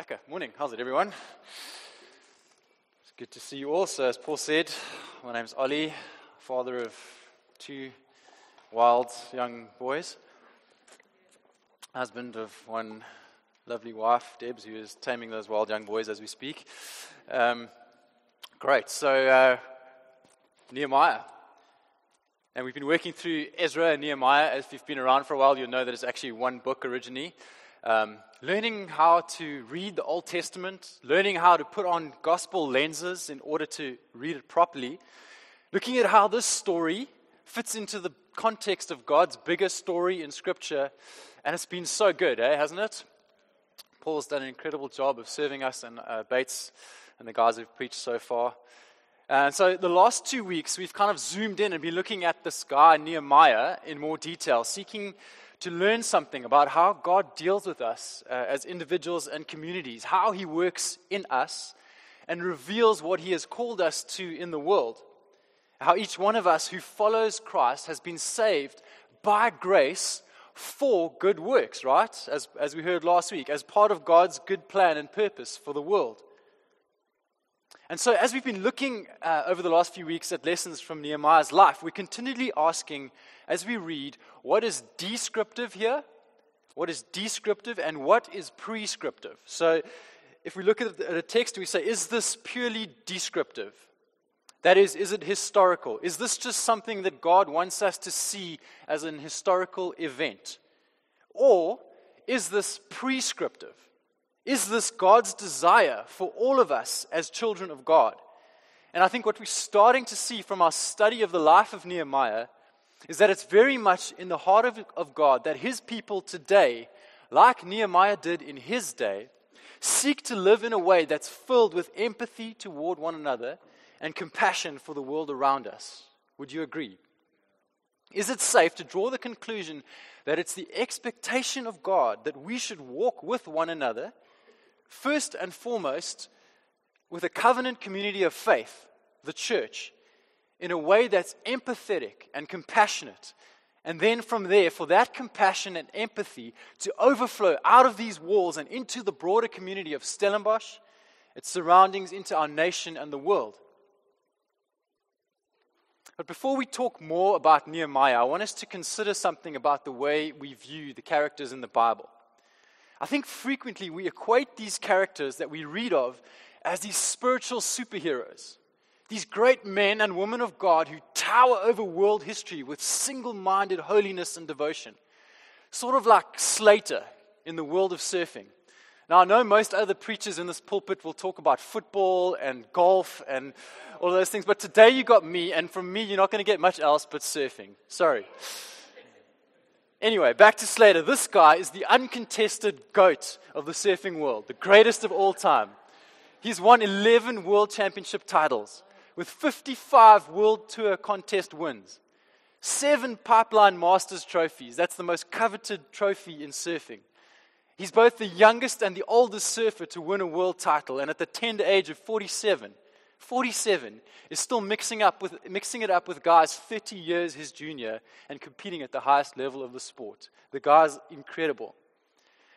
Lekker. Morning. How's it, everyone? It's good to see you all. So, as Paul said, my name's Ollie, father of two wild young boys, husband of one lovely wife, Debs, who is taming those wild young boys as we speak. Um, great. So, uh, Nehemiah. And we've been working through Ezra and Nehemiah. If you've been around for a while, you'll know that it's actually one book originally. Um, learning how to read the Old Testament, learning how to put on gospel lenses in order to read it properly, looking at how this story fits into the context of God's bigger story in Scripture. And it's been so good, eh, hasn't it? Paul's done an incredible job of serving us, and uh, Bates and the guys who've preached so far. And so, the last two weeks, we've kind of zoomed in and been looking at this guy, Nehemiah, in more detail, seeking to learn something about how God deals with us uh, as individuals and communities, how He works in us and reveals what He has called us to in the world. How each one of us who follows Christ has been saved by grace for good works, right? As, as we heard last week, as part of God's good plan and purpose for the world. And so, as we've been looking uh, over the last few weeks at lessons from Nehemiah's life, we're continually asking as we read what is descriptive here, what is descriptive, and what is prescriptive. So, if we look at a text, we say, is this purely descriptive? That is, is it historical? Is this just something that God wants us to see as an historical event? Or is this prescriptive? Is this God's desire for all of us as children of God? And I think what we're starting to see from our study of the life of Nehemiah is that it's very much in the heart of, of God that his people today, like Nehemiah did in his day, seek to live in a way that's filled with empathy toward one another and compassion for the world around us. Would you agree? Is it safe to draw the conclusion that it's the expectation of God that we should walk with one another first and foremost with a covenant community of faith, the church, in a way that's empathetic and compassionate. And then from there, for that compassion and empathy to overflow out of these walls and into the broader community of Stellenbosch, its surroundings, into our nation and the world. But before we talk more about Nehemiah, I want us to consider something about the way we view the characters in the Bible. I think frequently we equate these characters that we read of as these spiritual superheroes, these great men and women of God who tower over world history with single minded holiness and devotion, sort of like Slater in the world of surfing. Now, I know most other preachers in this pulpit will talk about football and golf and all those things, but today you got me, and from me, you're not going to get much else but surfing. Sorry. Anyway, back to Slater. This guy is the uncontested goat of the surfing world, the greatest of all time. He's won 11 world championship titles with 55 world tour contest wins, seven pipeline masters trophies. That's the most coveted trophy in surfing. He's both the youngest and the oldest surfer to win a world title, and at the tender age of 47, 47, is still mixing, up with, mixing it up with guys 30 years his junior and competing at the highest level of the sport. The guy's incredible.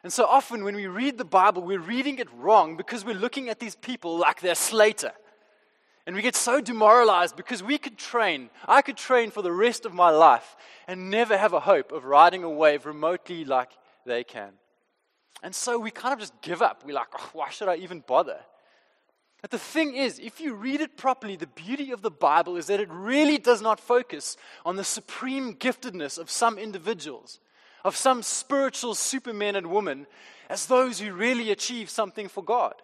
And so often when we read the Bible, we're reading it wrong because we're looking at these people like they're Slater. And we get so demoralized because we could train. I could train for the rest of my life and never have a hope of riding a wave remotely like they can. And so we kind of just give up. We're like, oh, why should I even bother? But the thing is, if you read it properly, the beauty of the Bible is that it really does not focus on the supreme giftedness of some individuals, of some spiritual supermen and women, as those who really achieve something for God.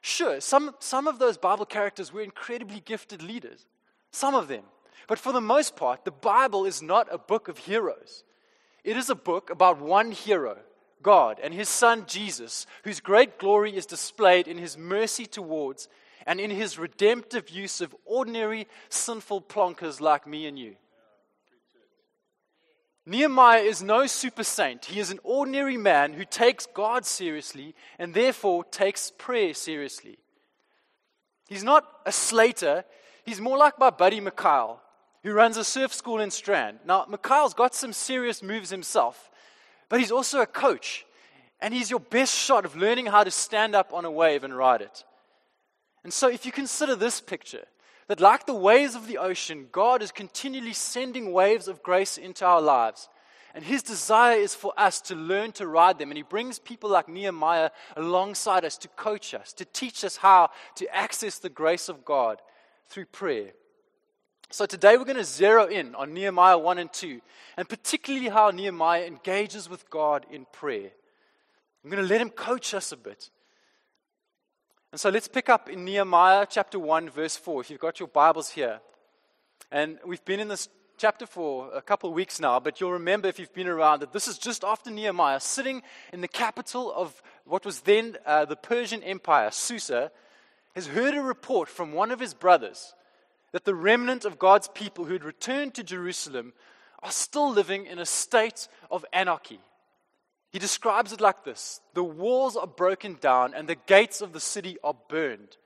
Sure, some, some of those Bible characters were incredibly gifted leaders, some of them. But for the most part, the Bible is not a book of heroes. It is a book about one hero God and his son Jesus, whose great glory is displayed in his mercy towards and in his redemptive use of ordinary sinful plonkers like me and you. Nehemiah is no super saint. He is an ordinary man who takes God seriously and therefore takes prayer seriously. He's not a Slater. He's more like my buddy Mikhail, who runs a surf school in Strand. Now, Mikhail's got some serious moves himself, but he's also a coach. and he's your best shot of learning how to stand up on a wave and ride it. And so, if you consider this picture, that like the waves of the ocean, God is continually sending waves of grace into our lives. And his desire is for us to learn to ride them. And he brings people like Nehemiah alongside us to coach us, to teach us how to access the grace of God through prayer. So today we're going to zero in on Nehemiah 1 and 2, and particularly how Nehemiah engages with God in prayer. I'm going to let him coach us a bit. And so let's pick up in Nehemiah chapter 1, verse 4, if you've got your Bibles here. And we've been in this chapter for a couple of weeks now, but you'll remember if you've been around that this is just after Nehemiah, sitting in the capital of what was then uh, the Persian Empire, Susa, has heard a report from one of his brothers that the remnant of God's people who had returned to Jerusalem are still living in a state of anarchy. He describes it like this The walls are broken down and the gates of the city are burned.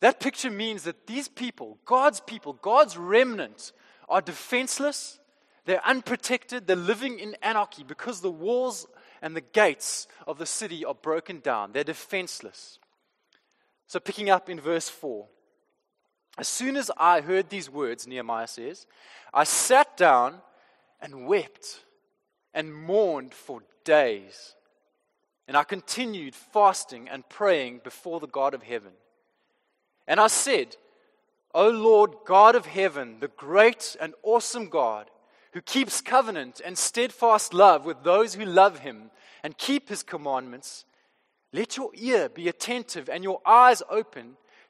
That picture means that these people, God's people, God's remnant, are defenseless, they're unprotected, they're living in anarchy because the walls and the gates of the city are broken down. They're defenseless. So, picking up in verse 4. As soon as I heard these words, Nehemiah says, I sat down and wept and mourned for days. And I continued fasting and praying before the God of heaven. And I said, O Lord God of heaven, the great and awesome God, who keeps covenant and steadfast love with those who love him and keep his commandments, let your ear be attentive and your eyes open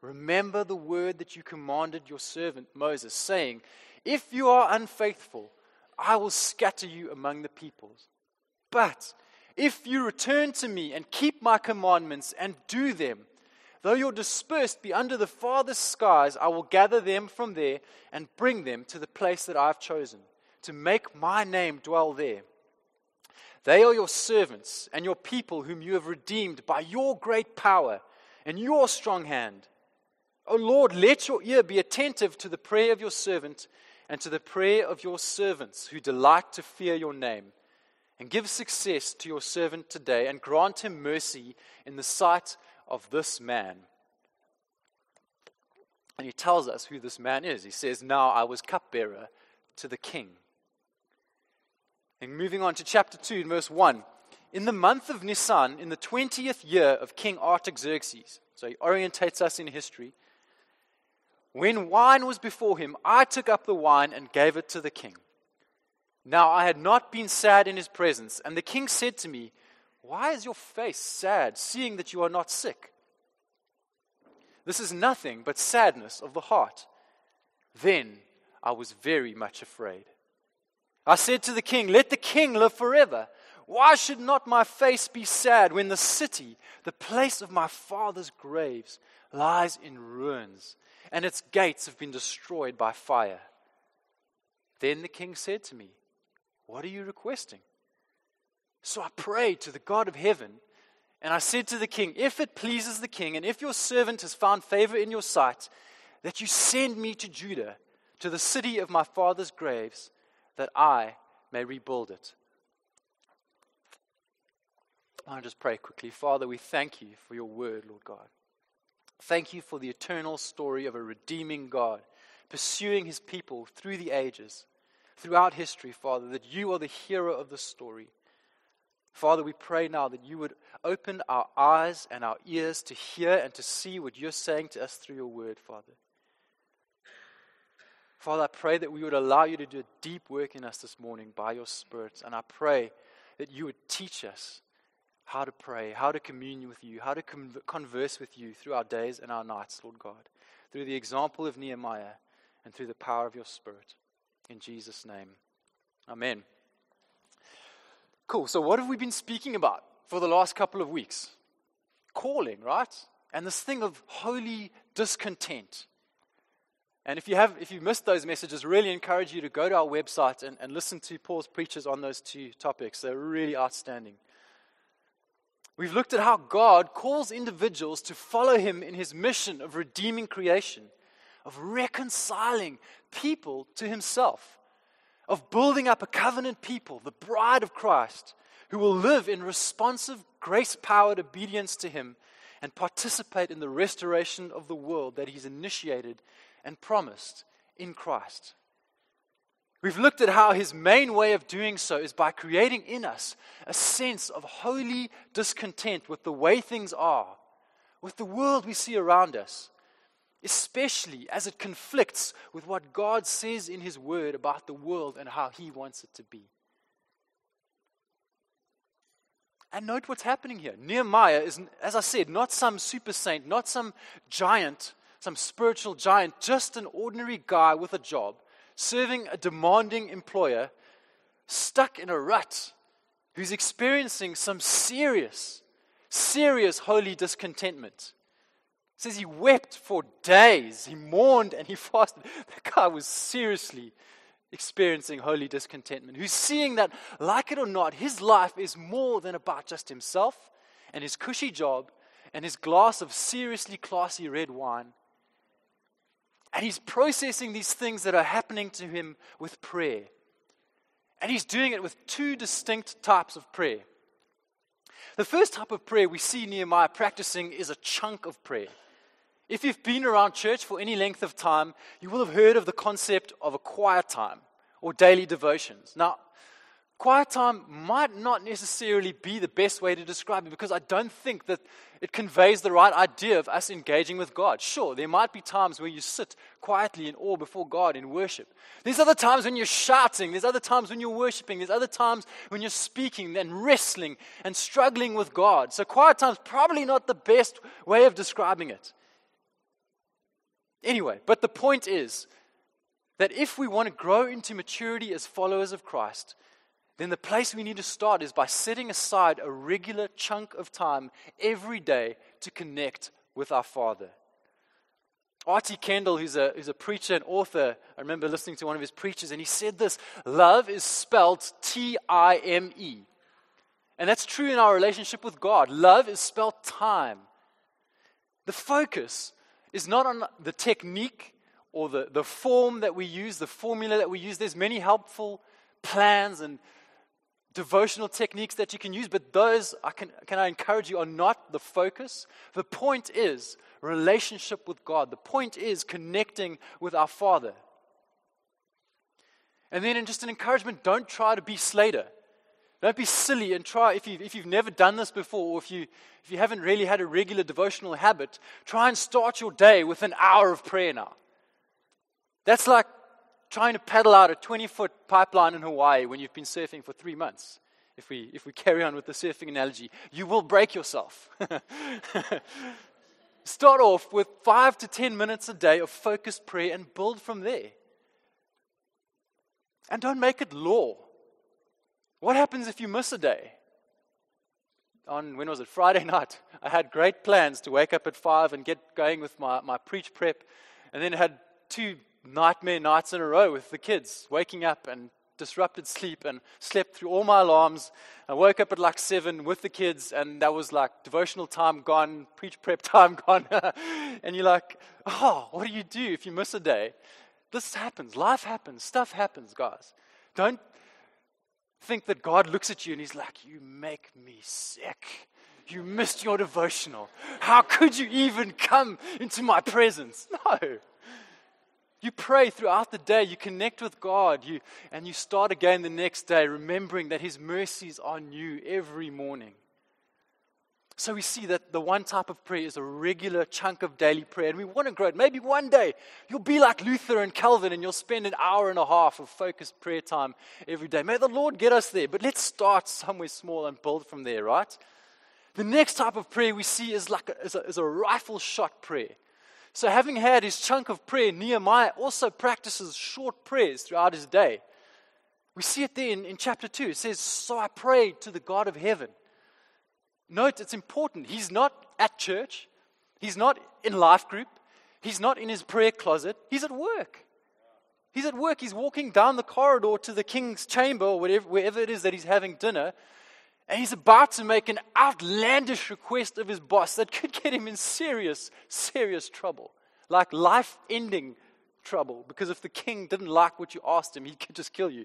Remember the word that you commanded your servant Moses, saying, If you are unfaithful, I will scatter you among the peoples. But if you return to me and keep my commandments and do them, though you're dispersed be under the farthest skies, I will gather them from there and bring them to the place that I have chosen, to make my name dwell there. They are your servants and your people whom you have redeemed by your great power and your strong hand. O Lord, let your ear be attentive to the prayer of your servant and to the prayer of your servants who delight to fear your name and give success to your servant today and grant him mercy in the sight of this man. And he tells us who this man is. He says, Now I was cupbearer to the king. And moving on to chapter 2, verse 1. In the month of Nisan, in the 20th year of King Artaxerxes, so he orientates us in history, when wine was before him, I took up the wine and gave it to the king. Now I had not been sad in his presence, and the king said to me, Why is your face sad, seeing that you are not sick? This is nothing but sadness of the heart. Then I was very much afraid. I said to the king, Let the king live forever. Why should not my face be sad when the city, the place of my father's graves, lies in ruins, and its gates have been destroyed by fire? Then the king said to me, what are you requesting? So I prayed to the God of heaven, and I said to the king, If it pleases the king, and if your servant has found favor in your sight, that you send me to Judah, to the city of my father's graves, that I may rebuild it. I just pray quickly. Father, we thank you for your word, Lord God. Thank you for the eternal story of a redeeming God pursuing his people through the ages throughout history, Father, that you are the hero of the story. Father, we pray now that you would open our eyes and our ears to hear and to see what you're saying to us through your word, Father. Father, I pray that we would allow you to do a deep work in us this morning by your Spirit. And I pray that you would teach us how to pray, how to commune with you, how to converse with you through our days and our nights, Lord God, through the example of Nehemiah and through the power of your Spirit. In Jesus' name. Amen. Cool. So, what have we been speaking about for the last couple of weeks? calling, right? And this thing of holy discontent. And if you have, if you missed those messages, really encourage you to go to our website and, and listen to Paul's preachers on those two topics. They're really outstanding. We've looked at how God calls individuals to follow him in his mission of redeeming creation, of reconciling people to himself, of building up a covenant people, the bride of Christ, who will live in responsive, grace powered obedience to him and participate in the restoration of the world that he's initiated and promised in Christ. We've looked at how his main way of doing so is by creating in us a sense of holy discontent with the way things are, with the world we see around us, especially as it conflicts with what God says in his word about the world and how he wants it to be. And note what's happening here. Nehemiah is, as I said, not some super saint, not some giant some spiritual giant, just an ordinary guy with a job, serving a demanding employer, stuck in a rut, who's experiencing some serious, serious holy discontentment. It says he wept for days, he mourned and he fasted. The guy was seriously experiencing holy discontentment, who's seeing that, like it or not, his life is more than about just himself and his cushy job and his glass of seriously classy red wine. And he's processing these things that are happening to him with prayer. And he's doing it with two distinct types of prayer. The first type of prayer we see Nehemiah practicing is a chunk of prayer. If you've been around church for any length of time, you will have heard of the concept of a quiet time or daily devotions. Now, Quiet time might not necessarily be the best way to describe it because I don't think that it conveys the right idea of us engaging with God. Sure, there might be times where you sit quietly in awe before God in worship. There's other times when you're shouting. There's other times when you're worshiping. There's other times when you're speaking and wrestling and struggling with God. So, quiet time's probably not the best way of describing it. Anyway, but the point is that if we want to grow into maturity as followers of Christ, then the place we need to start is by setting aside a regular chunk of time every day to connect with our Father. R.T. Kendall, who's a, who's a preacher and author, I remember listening to one of his preachers, and he said this love is spelled T I M E. And that's true in our relationship with God. Love is spelled time. The focus is not on the technique or the, the form that we use, the formula that we use. There's many helpful plans and devotional techniques that you can use, but those, I can, can I encourage you, are not the focus. The point is relationship with God. The point is connecting with our Father. And then, in just an encouragement, don't try to be Slater. Don't be silly and try, if, you've, if you've never done this before, or if you, if you haven't really had a regular devotional habit, try and start your day with an hour of prayer now. That's like trying to paddle out a 20 foot pipeline in Hawaii when you've been surfing for three months. If we, if we carry on with the surfing analogy, you will break yourself. Start off with five to 10 minutes a day of focused prayer and build from there. And don't make it law. What happens if you miss a day? On, when was it? Friday night. I had great plans to wake up at 5 and get going with my, my preach prep, and then had two nightmare nights in a row with the kids, waking up and disrupted sleep and slept through all my alarms. I woke up at like seven with the kids, and that was like devotional time gone, preach prep time gone. and you're like, oh, what do you do if you miss a day? This happens. Life happens. Stuff happens, guys. Don't think that God looks at you and He's like, you make me sick. You missed your devotional. How could you even come into my presence? No. You pray throughout the day, you connect with God, you, and you start again the next day, remembering that His mercies are new every morning. So we see that the one type of prayer is a regular chunk of daily prayer, and we want to grow it. Maybe one day you'll be like Luther and Calvin, and you'll spend an hour and a half of focused prayer time every day. May the Lord get us there, but let's start somewhere small and build from there, right? The next type of prayer we see is like a, is a, is a rifle shot prayer. So, having had his chunk of prayer, Nehemiah also practices short prayers throughout his day. We see it there in, in chapter 2. It says, So I prayed to the God of heaven. Note, it's important. He's not at church. He's not in life group. He's not in his prayer closet. He's at work. He's at work. He's walking down the corridor to the king's chamber or whatever, wherever it is that he's having dinner. And he's about to make an outlandish request of his boss that could get him in serious, serious trouble. Like life ending trouble. Because if the king didn't like what you asked him, he could just kill you.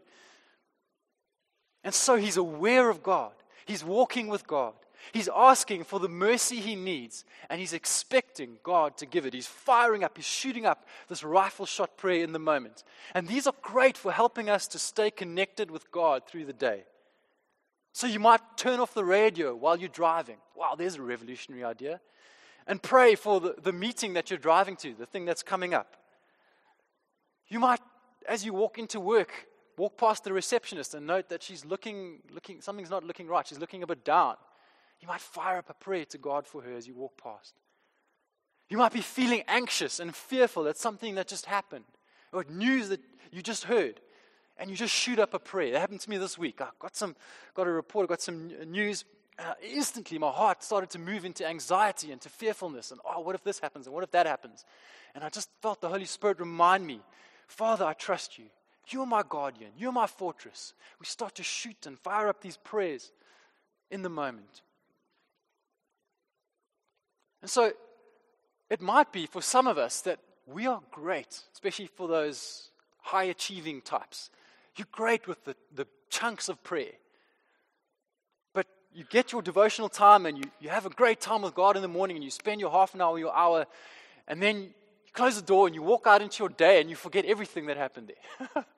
And so he's aware of God. He's walking with God. He's asking for the mercy he needs, and he's expecting God to give it. He's firing up, he's shooting up this rifle shot prayer in the moment. And these are great for helping us to stay connected with God through the day. So you might turn off the radio while you're driving. Wow, there's a revolutionary idea. And pray for the, the meeting that you're driving to, the thing that's coming up. You might, as you walk into work, walk past the receptionist and note that she's looking, looking, something's not looking right. She's looking a bit down. You might fire up a prayer to God for her as you walk past. You might be feeling anxious and fearful at something that just happened or news that you just heard, and you just shoot up a prayer. It happened to me this week. I got some, got a report, I got some news. Uh, instantly, my heart started to move into anxiety and to fearfulness. And oh, what if this happens? And what if that happens? And I just felt the Holy Spirit remind me, Father, I trust you. You're my guardian. You're my fortress. We start to shoot and fire up these prayers in the moment. And so it might be for some of us that we are great, especially for those high achieving types. You're great with the, the chunks of prayer. But you get your devotional time and you, you have a great time with God in the morning and you spend your half an hour, your hour, and then you close the door and you walk out into your day and you forget everything that happened there.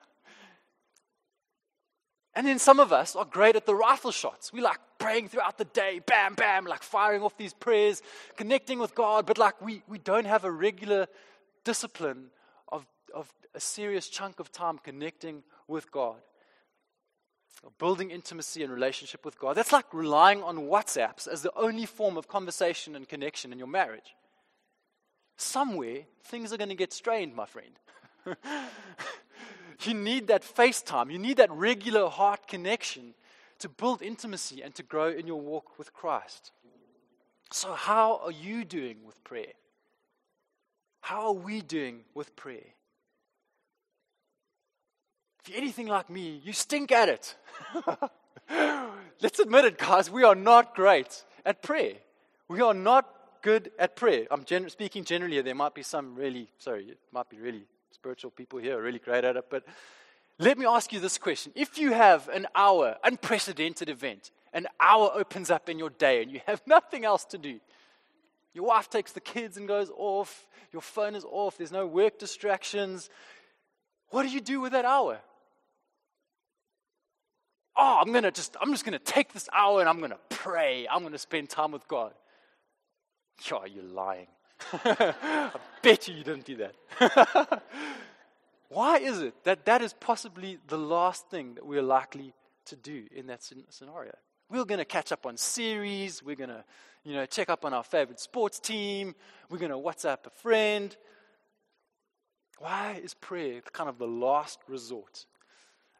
And then some of us are great at the rifle shots. We like praying throughout the day, bam, bam, like firing off these prayers, connecting with God, but like we, we don't have a regular discipline of, of a serious chunk of time connecting with God. Building intimacy and relationship with God. That's like relying on WhatsApps as the only form of conversation and connection in your marriage. Somewhere, things are going to get strained, my friend. You need that FaceTime. You need that regular heart connection to build intimacy and to grow in your walk with Christ. So, how are you doing with prayer? How are we doing with prayer? If you're anything like me, you stink at it. Let's admit it, guys. We are not great at prayer. We are not good at prayer. I'm gen- speaking generally. There might be some really, sorry, it might be really spiritual people here really great at it. But let me ask you this question. If you have an hour, unprecedented event, an hour opens up in your day and you have nothing else to do, your wife takes the kids and goes off, your phone is off, there's no work distractions. What do you do with that hour? Oh, I'm gonna just I'm just gonna take this hour and I'm gonna pray. I'm gonna spend time with God. Oh, you're lying. I bet you you didn't do that. Why is it that that is possibly the last thing that we're likely to do in that scenario? We're going to catch up on series. We're going to, you know, check up on our favorite sports team. We're going to WhatsApp a friend. Why is prayer kind of the last resort?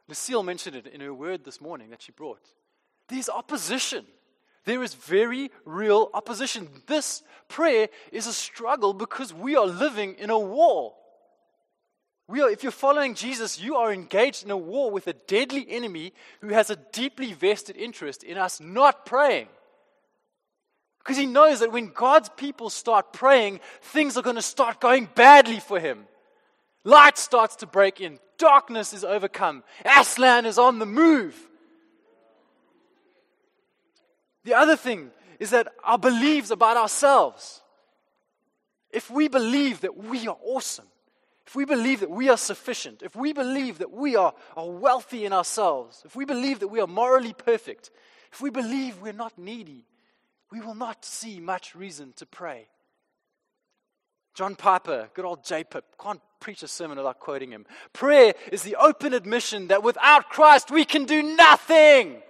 Lucille mentioned it in her word this morning that she brought. There's opposition. There is very real opposition. This prayer is a struggle because we are living in a war. We are, if you're following Jesus, you are engaged in a war with a deadly enemy who has a deeply vested interest in us not praying. Because he knows that when God's people start praying, things are going to start going badly for him. Light starts to break in, darkness is overcome, Aslan is on the move. The other thing is that our beliefs about ourselves. If we believe that we are awesome, if we believe that we are sufficient, if we believe that we are, are wealthy in ourselves, if we believe that we are morally perfect, if we believe we're not needy, we will not see much reason to pray. John Piper, good old J Pip, can't preach a sermon without quoting him. Prayer is the open admission that without Christ we can do nothing.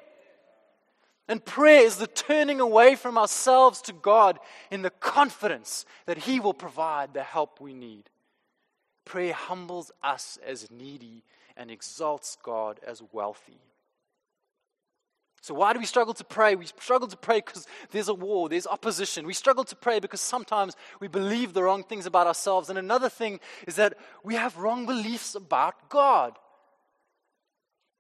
And prayer is the turning away from ourselves to God in the confidence that He will provide the help we need. Prayer humbles us as needy and exalts God as wealthy. So, why do we struggle to pray? We struggle to pray because there's a war, there's opposition. We struggle to pray because sometimes we believe the wrong things about ourselves. And another thing is that we have wrong beliefs about God.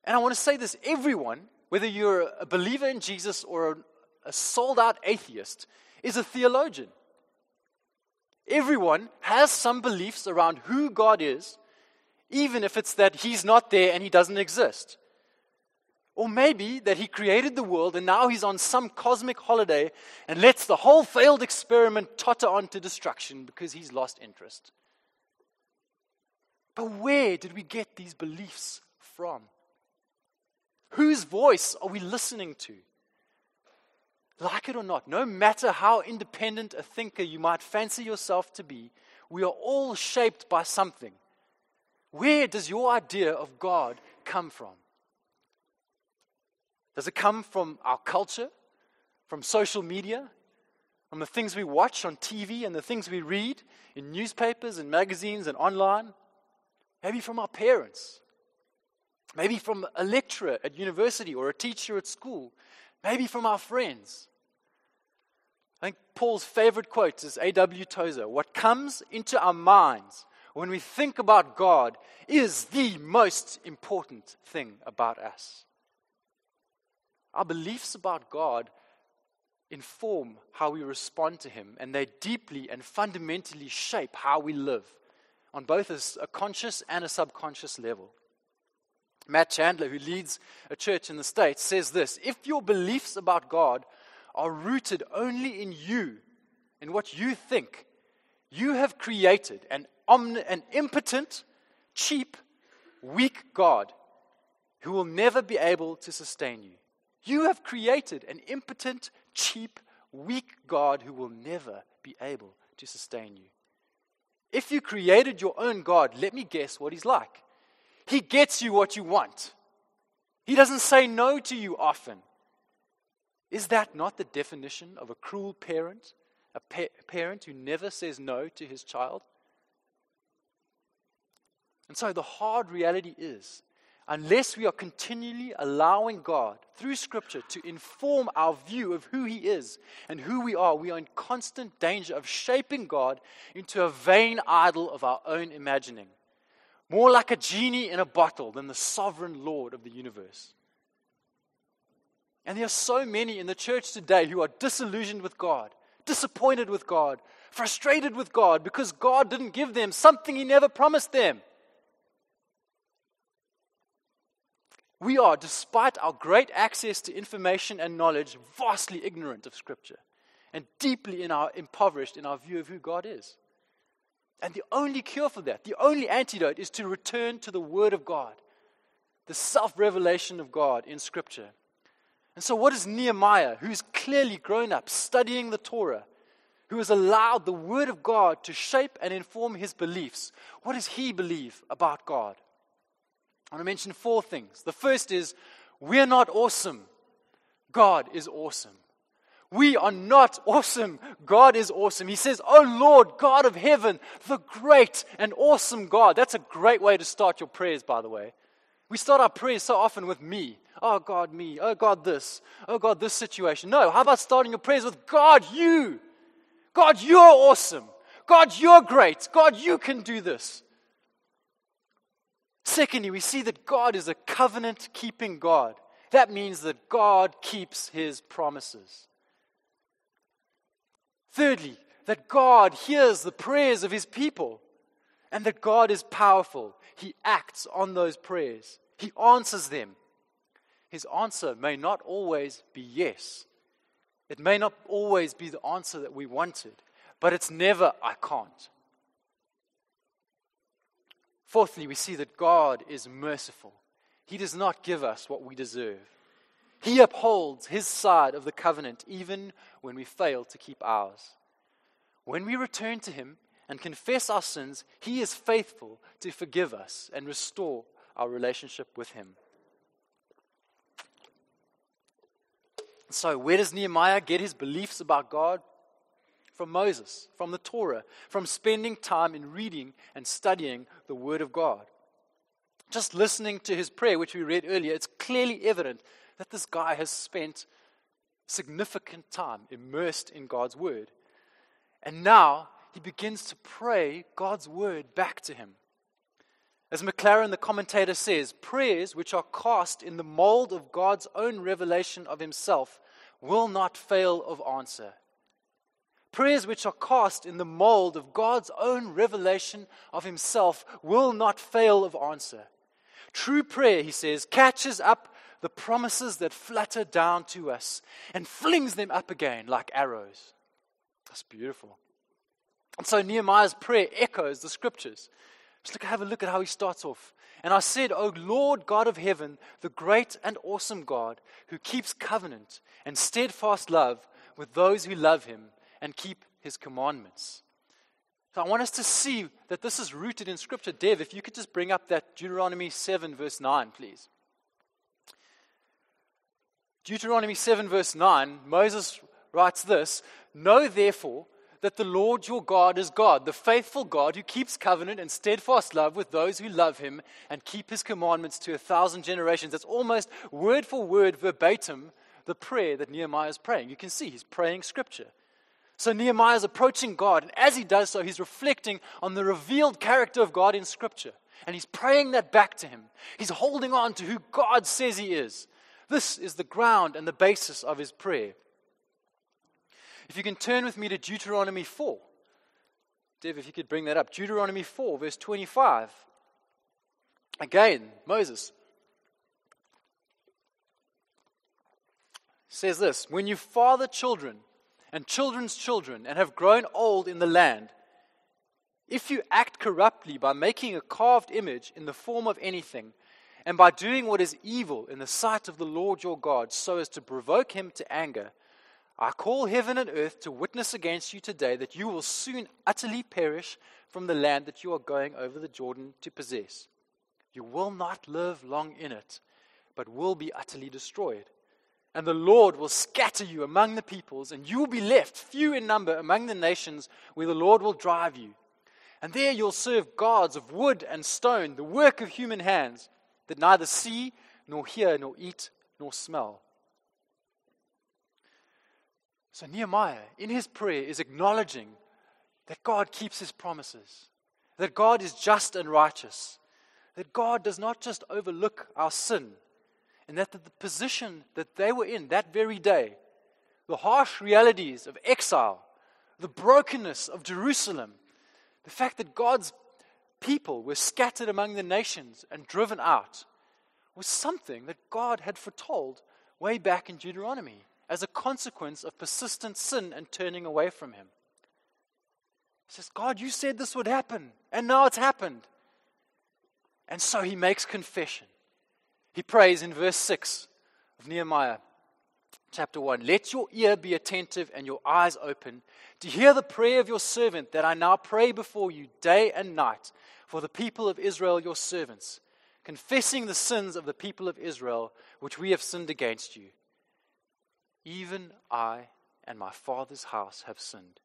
And I want to say this everyone, whether you're a believer in Jesus or a sold out atheist, is a theologian. Everyone has some beliefs around who God is, even if it's that He's not there and He doesn't exist. Or maybe that he created the world and now he's on some cosmic holiday and lets the whole failed experiment totter on to destruction because he's lost interest. But where did we get these beliefs from? Whose voice are we listening to? Like it or not, no matter how independent a thinker you might fancy yourself to be, we are all shaped by something. Where does your idea of God come from? Does it come from our culture, from social media, from the things we watch on TV and the things we read in newspapers and magazines and online? Maybe from our parents. Maybe from a lecturer at university or a teacher at school. Maybe from our friends. I think Paul's favorite quote is A.W. Tozer What comes into our minds when we think about God is the most important thing about us. Our beliefs about God inform how we respond to Him, and they deeply and fundamentally shape how we live on both a conscious and a subconscious level. Matt Chandler, who leads a church in the States, says this If your beliefs about God are rooted only in you, in what you think, you have created an, an impotent, cheap, weak God who will never be able to sustain you. You have created an impotent, cheap, weak God who will never be able to sustain you. If you created your own God, let me guess what he's like. He gets you what you want. He doesn't say no to you often. Is that not the definition of a cruel parent? A pa- parent who never says no to his child? And so the hard reality is unless we are continually allowing God, through Scripture, to inform our view of who He is and who we are, we are in constant danger of shaping God into a vain idol of our own imagining. More like a genie in a bottle than the sovereign Lord of the universe. And there are so many in the church today who are disillusioned with God, disappointed with God, frustrated with God because God didn't give them something He never promised them. We are, despite our great access to information and knowledge, vastly ignorant of Scripture and deeply in our, impoverished in our view of who God is. And the only cure for that, the only antidote, is to return to the Word of God, the self revelation of God in Scripture. And so, what is Nehemiah, who's clearly grown up studying the Torah, who has allowed the Word of God to shape and inform his beliefs, what does he believe about God? I want to mention four things. The first is we're not awesome. God is awesome. We are not awesome. God is awesome. He says, Oh Lord, God of heaven, the great and awesome God. That's a great way to start your prayers, by the way. We start our prayers so often with me. Oh God, me. Oh God, this. Oh God, this situation. No, how about starting your prayers with God, you? God, you're awesome. God, you're great. God, you can do this. Secondly, we see that God is a covenant keeping God. That means that God keeps his promises. Thirdly, that God hears the prayers of his people and that God is powerful. He acts on those prayers, he answers them. His answer may not always be yes, it may not always be the answer that we wanted, but it's never, I can't. Fourthly, we see that God is merciful. He does not give us what we deserve. He upholds his side of the covenant even when we fail to keep ours. When we return to him and confess our sins, he is faithful to forgive us and restore our relationship with him. So, where does Nehemiah get his beliefs about God? From Moses, from the Torah, from spending time in reading and studying the Word of God. Just listening to his prayer, which we read earlier, it's clearly evident that this guy has spent significant time immersed in God's word. And now he begins to pray God's word back to him. As Maclaren, the commentator, says, prayers which are cast in the mold of God's own revelation of himself will not fail of answer. Prayers which are cast in the mold of God's own revelation of himself will not fail of answer. True prayer, he says, catches up the promises that flutter down to us and flings them up again like arrows. That's beautiful. And so Nehemiah's prayer echoes the scriptures. Just look, have a look at how he starts off. And I said, O Lord God of heaven, the great and awesome God, who keeps covenant and steadfast love with those who love him and keep his commandments. So I want us to see that this is rooted in Scripture. Dev, if you could just bring up that Deuteronomy 7, verse 9, please. Deuteronomy 7, verse 9, Moses writes this Know therefore that the Lord your God is God, the faithful God who keeps covenant and steadfast love with those who love him and keep his commandments to a thousand generations. That's almost word for word, verbatim, the prayer that Nehemiah is praying. You can see he's praying Scripture. So Nehemiah is approaching God, and as he does so, he's reflecting on the revealed character of God in Scripture. And he's praying that back to him. He's holding on to who God says he is. This is the ground and the basis of his prayer. If you can turn with me to Deuteronomy 4. Dev, if you could bring that up. Deuteronomy 4, verse 25. Again, Moses says this When you father children, and children's children and have grown old in the land, if you act corruptly by making a carved image in the form of anything, and by doing what is evil in the sight of the Lord your God, so as to provoke him to anger, I call heaven and earth to witness against you today that you will soon utterly perish from the land that you are going over the Jordan to possess. You will not live long in it, but will be utterly destroyed. And the Lord will scatter you among the peoples, and you will be left few in number among the nations where the Lord will drive you. And there you'll serve gods of wood and stone, the work of human hands, that neither see, nor hear, nor eat, nor smell. So Nehemiah, in his prayer, is acknowledging that God keeps his promises, that God is just and righteous, that God does not just overlook our sin and that the position that they were in that very day, the harsh realities of exile, the brokenness of Jerusalem, the fact that God's people were scattered among the nations and driven out, was something that God had foretold way back in Deuteronomy as a consequence of persistent sin and turning away from Him. He says, God, you said this would happen, and now it's happened. And so he makes confession. He prays in verse 6 of Nehemiah chapter 1 Let your ear be attentive and your eyes open to hear the prayer of your servant that I now pray before you day and night for the people of Israel, your servants, confessing the sins of the people of Israel which we have sinned against you. Even I and my father's house have sinned.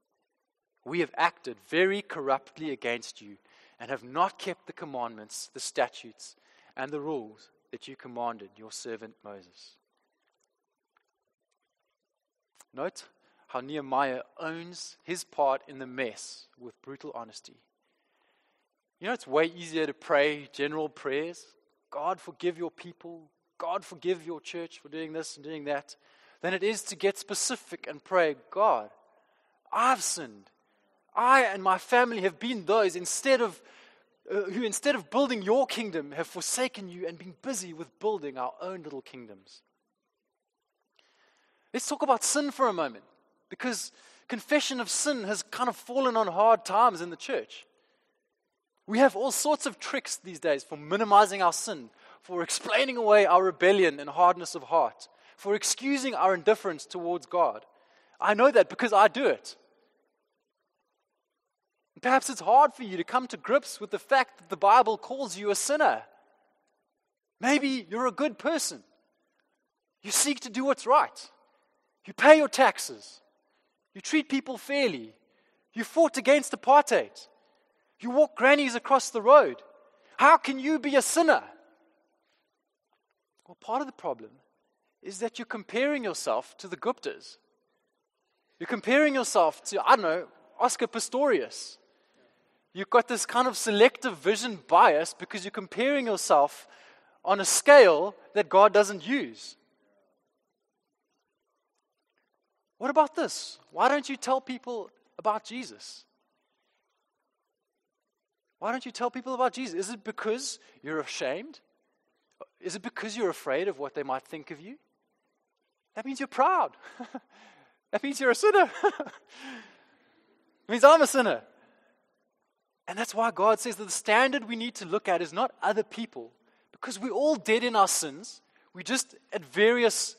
We have acted very corruptly against you and have not kept the commandments, the statutes, and the rules that you commanded your servant Moses. Note how Nehemiah owns his part in the mess with brutal honesty. You know, it's way easier to pray general prayers God, forgive your people. God, forgive your church for doing this and doing that, than it is to get specific and pray, God, I've sinned. I and my family have been those instead of uh, who instead of building your kingdom have forsaken you and been busy with building our own little kingdoms. Let's talk about sin for a moment because confession of sin has kind of fallen on hard times in the church. We have all sorts of tricks these days for minimizing our sin, for explaining away our rebellion and hardness of heart, for excusing our indifference towards God. I know that because I do it. Perhaps it's hard for you to come to grips with the fact that the Bible calls you a sinner. Maybe you're a good person. You seek to do what's right. You pay your taxes. You treat people fairly. You fought against apartheid. You walk grannies across the road. How can you be a sinner? Well, part of the problem is that you're comparing yourself to the Guptas. You're comparing yourself to, I don't know, Oscar Pistorius. You've got this kind of selective vision bias because you're comparing yourself on a scale that God doesn't use. What about this? Why don't you tell people about Jesus? Why don't you tell people about Jesus? Is it because you're ashamed? Is it because you're afraid of what they might think of you? That means you're proud. that means you're a sinner. it means I'm a sinner. And that's why God says that the standard we need to look at is not other people, because we're all dead in our sins. We're just at various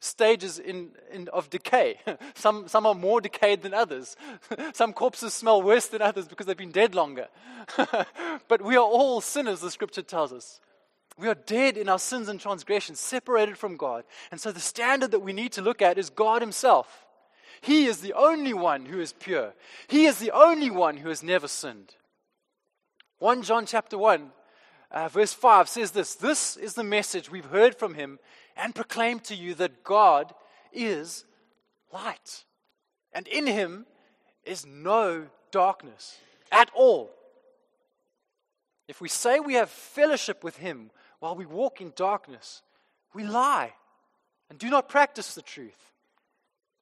stages in, in, of decay. some, some are more decayed than others. some corpses smell worse than others because they've been dead longer. but we are all sinners, the scripture tells us. We are dead in our sins and transgressions, separated from God. And so the standard that we need to look at is God Himself. He is the only one who is pure. He is the only one who has never sinned. 1 John chapter 1, uh, verse 5 says this This is the message we've heard from Him and proclaimed to you that God is light. And in Him is no darkness at all. If we say we have fellowship with Him while we walk in darkness, we lie and do not practice the truth.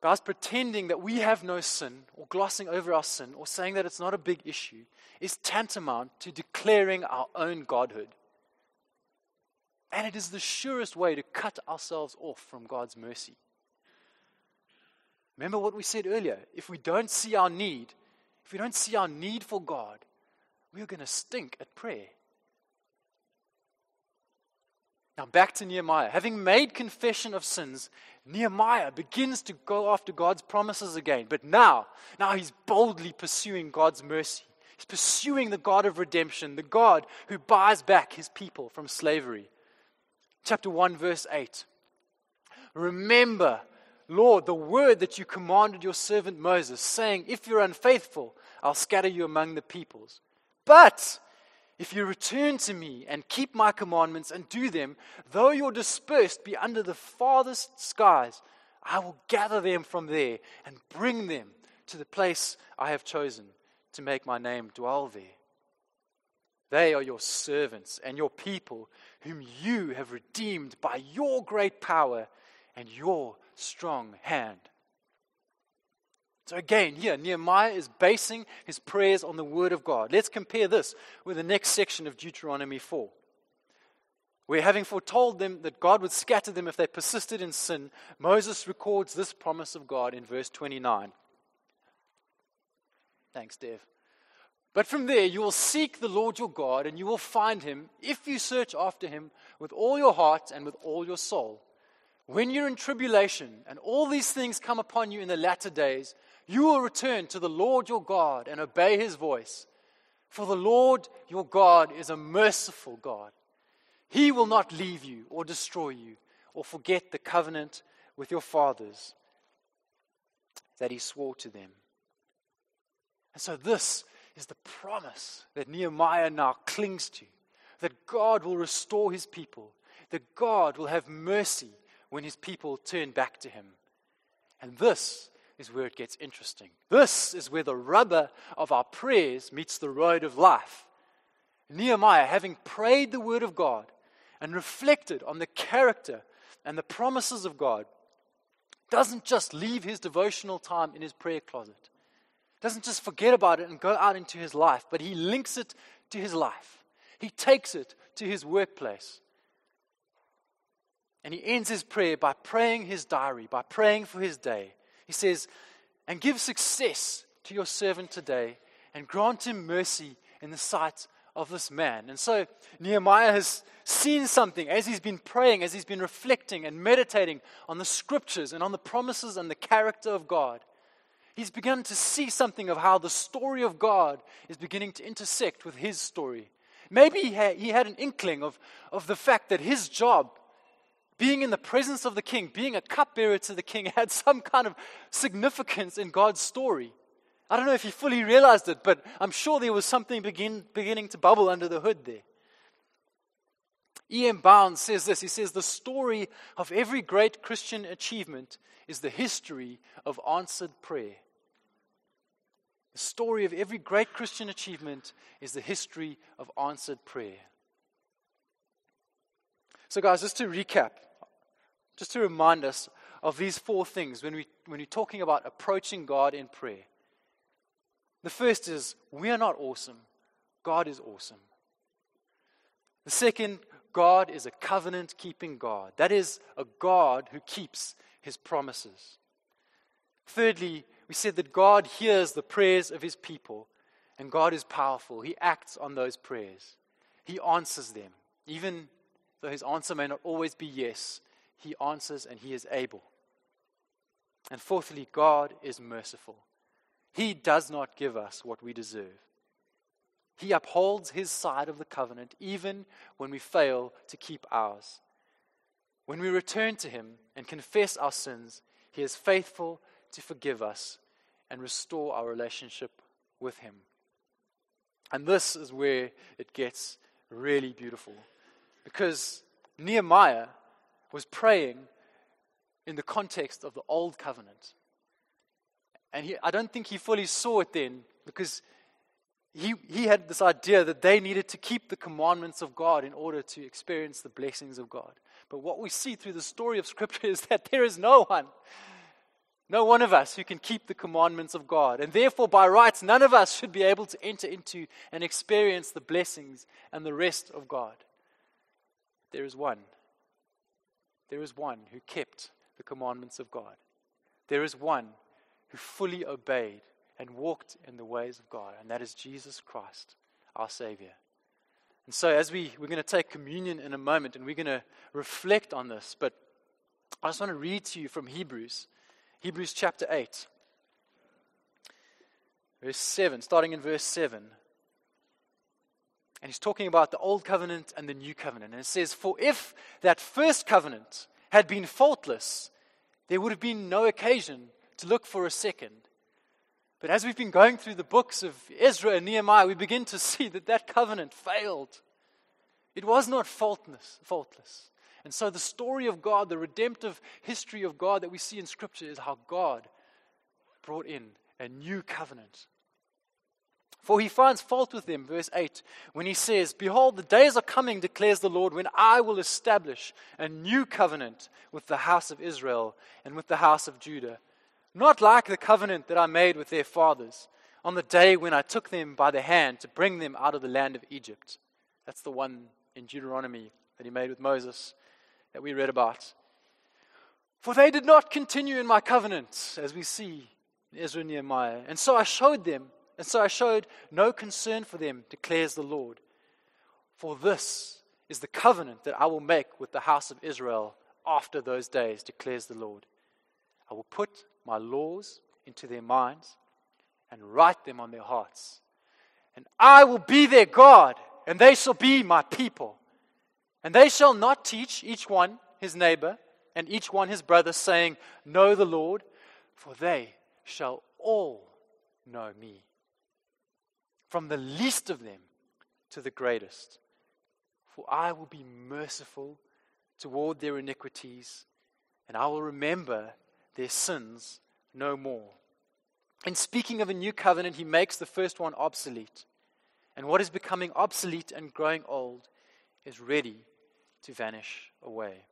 Guys, pretending that we have no sin or glossing over our sin or saying that it's not a big issue is tantamount to declaring our own godhood. And it is the surest way to cut ourselves off from God's mercy. Remember what we said earlier. If we don't see our need, if we don't see our need for God, we're going to stink at prayer. Now, back to Nehemiah. Having made confession of sins, Nehemiah begins to go after God's promises again. But now, now he's boldly pursuing God's mercy. He's pursuing the God of redemption, the God who buys back his people from slavery. Chapter 1, verse 8. Remember, Lord, the word that you commanded your servant Moses, saying, If you're unfaithful, I'll scatter you among the peoples. But if you return to me and keep my commandments and do them, though you're dispersed be under the farthest skies, I will gather them from there and bring them to the place I have chosen to make my name dwell there. They are your servants and your people, whom you have redeemed by your great power and your strong hand. So, again, here, Nehemiah is basing his prayers on the Word of God. Let's compare this with the next section of Deuteronomy 4. Where, having foretold them that God would scatter them if they persisted in sin, Moses records this promise of God in verse 29. Thanks, Dev. But from there, you will seek the Lord your God, and you will find him if you search after him with all your heart and with all your soul. When you're in tribulation and all these things come upon you in the latter days, you will return to the Lord your God and obey his voice. For the Lord your God is a merciful God. He will not leave you or destroy you or forget the covenant with your fathers that he swore to them. And so, this is the promise that Nehemiah now clings to that God will restore his people, that God will have mercy when his people turn back to him. And this is where it gets interesting. This is where the rubber of our prayers meets the road of life. Nehemiah, having prayed the word of God and reflected on the character and the promises of God, doesn't just leave his devotional time in his prayer closet, doesn't just forget about it and go out into his life, but he links it to his life. He takes it to his workplace. And he ends his prayer by praying his diary, by praying for his day. He says, And give success to your servant today, and grant him mercy in the sight of this man. And so Nehemiah has seen something as he's been praying, as he's been reflecting and meditating on the scriptures and on the promises and the character of God. He's begun to see something of how the story of God is beginning to intersect with his story. Maybe he had, he had an inkling of, of the fact that his job, being in the presence of the king, being a cupbearer to the king, had some kind of significance in God's story. I don't know if he fully realized it, but I'm sure there was something begin, beginning to bubble under the hood there. E.M. Bounds says this He says, The story of every great Christian achievement is the history of answered prayer. The story of every great Christian achievement is the history of answered prayer. So, guys, just to recap, just to remind us of these four things when, we, when we're talking about approaching God in prayer. The first is we are not awesome, God is awesome. The second, God is a covenant keeping God. That is a God who keeps his promises. Thirdly, we said that God hears the prayers of his people, and God is powerful. He acts on those prayers, he answers them. Even though his answer may not always be yes, he answers and he is able. And fourthly, God is merciful. He does not give us what we deserve. He upholds his side of the covenant even when we fail to keep ours. When we return to him and confess our sins, he is faithful to forgive us and restore our relationship with him. And this is where it gets really beautiful because Nehemiah was praying in the context of the old covenant. And he, I don't think he fully saw it then because he, he had this idea that they needed to keep the commandments of God in order to experience the blessings of God. But what we see through the story of Scripture is that there is no one, no one of us who can keep the commandments of God. And therefore, by rights, none of us should be able to enter into and experience the blessings and the rest of God. There is one. There is one who kept the commandments of God. There is one who fully obeyed and walked in the ways of God, and that is Jesus Christ, our Savior. And so, as we, we're going to take communion in a moment and we're going to reflect on this, but I just want to read to you from Hebrews, Hebrews chapter 8, verse 7, starting in verse 7. And he's talking about the old covenant and the new covenant. And it says, For if that first covenant had been faultless, there would have been no occasion to look for a second. But as we've been going through the books of Ezra and Nehemiah, we begin to see that that covenant failed. It was not faultless. faultless. And so the story of God, the redemptive history of God that we see in Scripture is how God brought in a new covenant. For he finds fault with them, verse 8, when he says, Behold, the days are coming, declares the Lord, when I will establish a new covenant with the house of Israel and with the house of Judah not like the covenant that I made with their fathers on the day when I took them by the hand to bring them out of the land of Egypt. That's the one in Deuteronomy that he made with Moses that we read about. For they did not continue in my covenant, as we see in Ezra and Nehemiah. And so I showed them, and so I showed no concern for them, declares the Lord. For this is the covenant that I will make with the house of Israel after those days, declares the Lord. I will put my laws into their minds and write them on their hearts. And I will be their God, and they shall be my people. And they shall not teach each one his neighbor and each one his brother, saying, Know the Lord, for they shall all know me. From the least of them to the greatest. For I will be merciful toward their iniquities, and I will remember their sins no more. In speaking of a new covenant, he makes the first one obsolete. And what is becoming obsolete and growing old is ready to vanish away.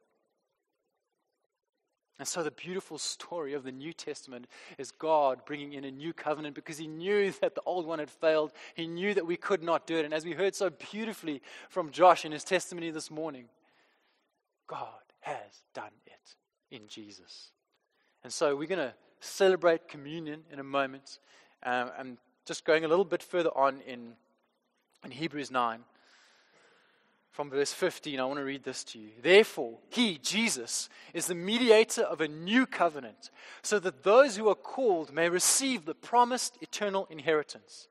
And so, the beautiful story of the New Testament is God bringing in a new covenant because He knew that the old one had failed. He knew that we could not do it. And as we heard so beautifully from Josh in his testimony this morning, God has done it in Jesus. And so we're going to celebrate communion in a moment. Um, I'm just going a little bit further on in In Hebrews 9, from verse 15, I want to read this to you. Therefore, he, Jesus, is the mediator of a new covenant, so that those who are called may receive the promised eternal inheritance.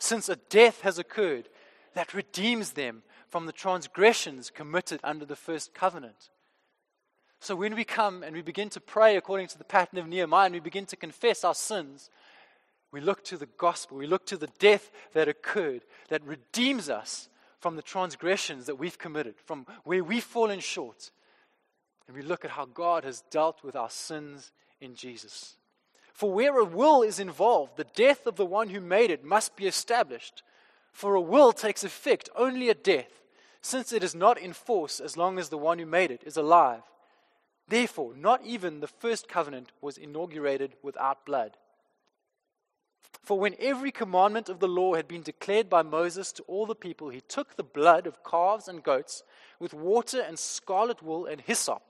Since a death has occurred that redeems them from the transgressions committed under the first covenant. So when we come and we begin to pray according to the pattern of Nehemiah and we begin to confess our sins, we look to the gospel, we look to the death that occurred that redeems us from the transgressions that we've committed, from where we've fallen short. And we look at how God has dealt with our sins in Jesus. For where a will is involved, the death of the one who made it must be established. For a will takes effect only at death, since it is not in force as long as the one who made it is alive. Therefore, not even the first covenant was inaugurated without blood. For when every commandment of the law had been declared by Moses to all the people, he took the blood of calves and goats with water and scarlet wool and hyssop,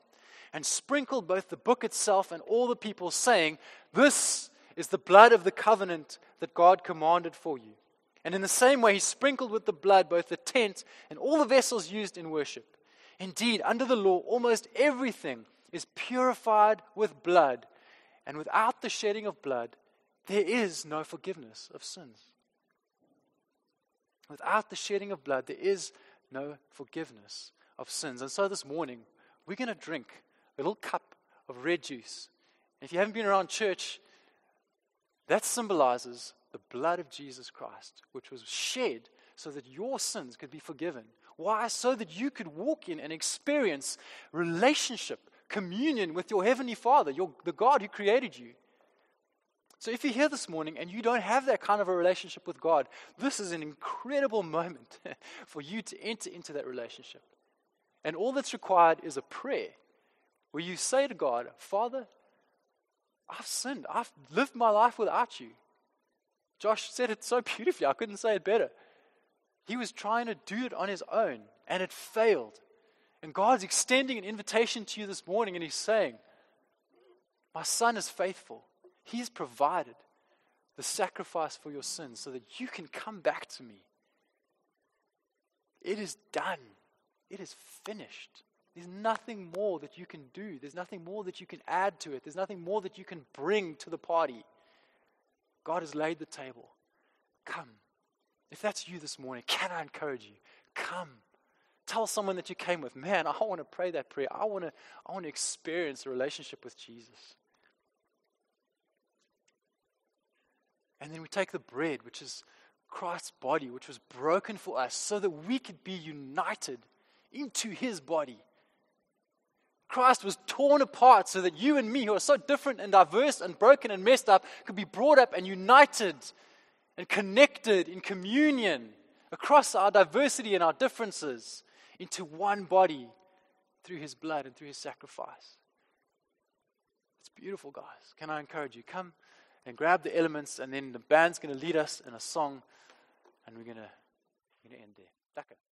and sprinkled both the book itself and all the people, saying, This is the blood of the covenant that God commanded for you. And in the same way, he sprinkled with the blood both the tent and all the vessels used in worship. Indeed, under the law, almost everything is purified with blood, and without the shedding of blood, there is no forgiveness of sins. Without the shedding of blood, there is no forgiveness of sins. And so this morning, we're going to drink a little cup of red juice. If you haven't been around church, that symbolizes the blood of Jesus Christ, which was shed so that your sins could be forgiven. Why? So that you could walk in and experience relationship, communion with your Heavenly Father, your, the God who created you. So if you're here this morning and you don't have that kind of a relationship with God, this is an incredible moment for you to enter into that relationship. And all that's required is a prayer where you say to God, Father, I've sinned. I've lived my life without you. Josh said it so beautifully. I couldn't say it better. He was trying to do it on his own, and it failed. And God's extending an invitation to you this morning, and He's saying, My son is faithful. He's provided the sacrifice for your sins so that you can come back to me. It is done, it is finished. There's nothing more that you can do. There's nothing more that you can add to it. There's nothing more that you can bring to the party. God has laid the table. Come. If that's you this morning, can I encourage you? Come. Tell someone that you came with, man, I want to pray that prayer. I want to, I want to experience a relationship with Jesus. And then we take the bread, which is Christ's body, which was broken for us, so that we could be united into his body. Christ was torn apart so that you and me, who are so different and diverse and broken and messed up, could be brought up and united and connected in communion across our diversity and our differences into one body through his blood and through his sacrifice. It's beautiful, guys. Can I encourage you? Come and grab the elements, and then the band's going to lead us in a song, and we're going to, end there. Lekker.